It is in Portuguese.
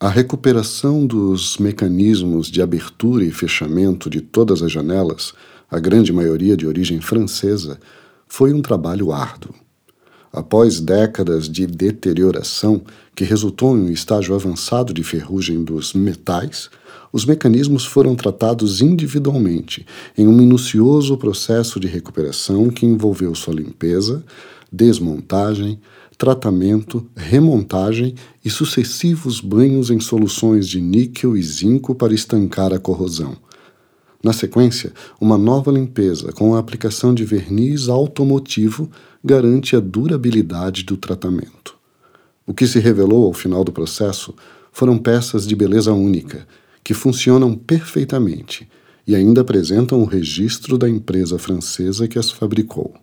A recuperação dos mecanismos de abertura e fechamento de todas as janelas, a grande maioria de origem francesa, foi um trabalho árduo. Após décadas de deterioração, que resultou em um estágio avançado de ferrugem dos metais, os mecanismos foram tratados individualmente em um minucioso processo de recuperação que envolveu sua limpeza, desmontagem, tratamento, remontagem e sucessivos banhos em soluções de níquel e zinco para estancar a corrosão. Na sequência, uma nova limpeza com a aplicação de verniz automotivo garante a durabilidade do tratamento. O que se revelou ao final do processo foram peças de beleza única, que funcionam perfeitamente e ainda apresentam o registro da empresa francesa que as fabricou.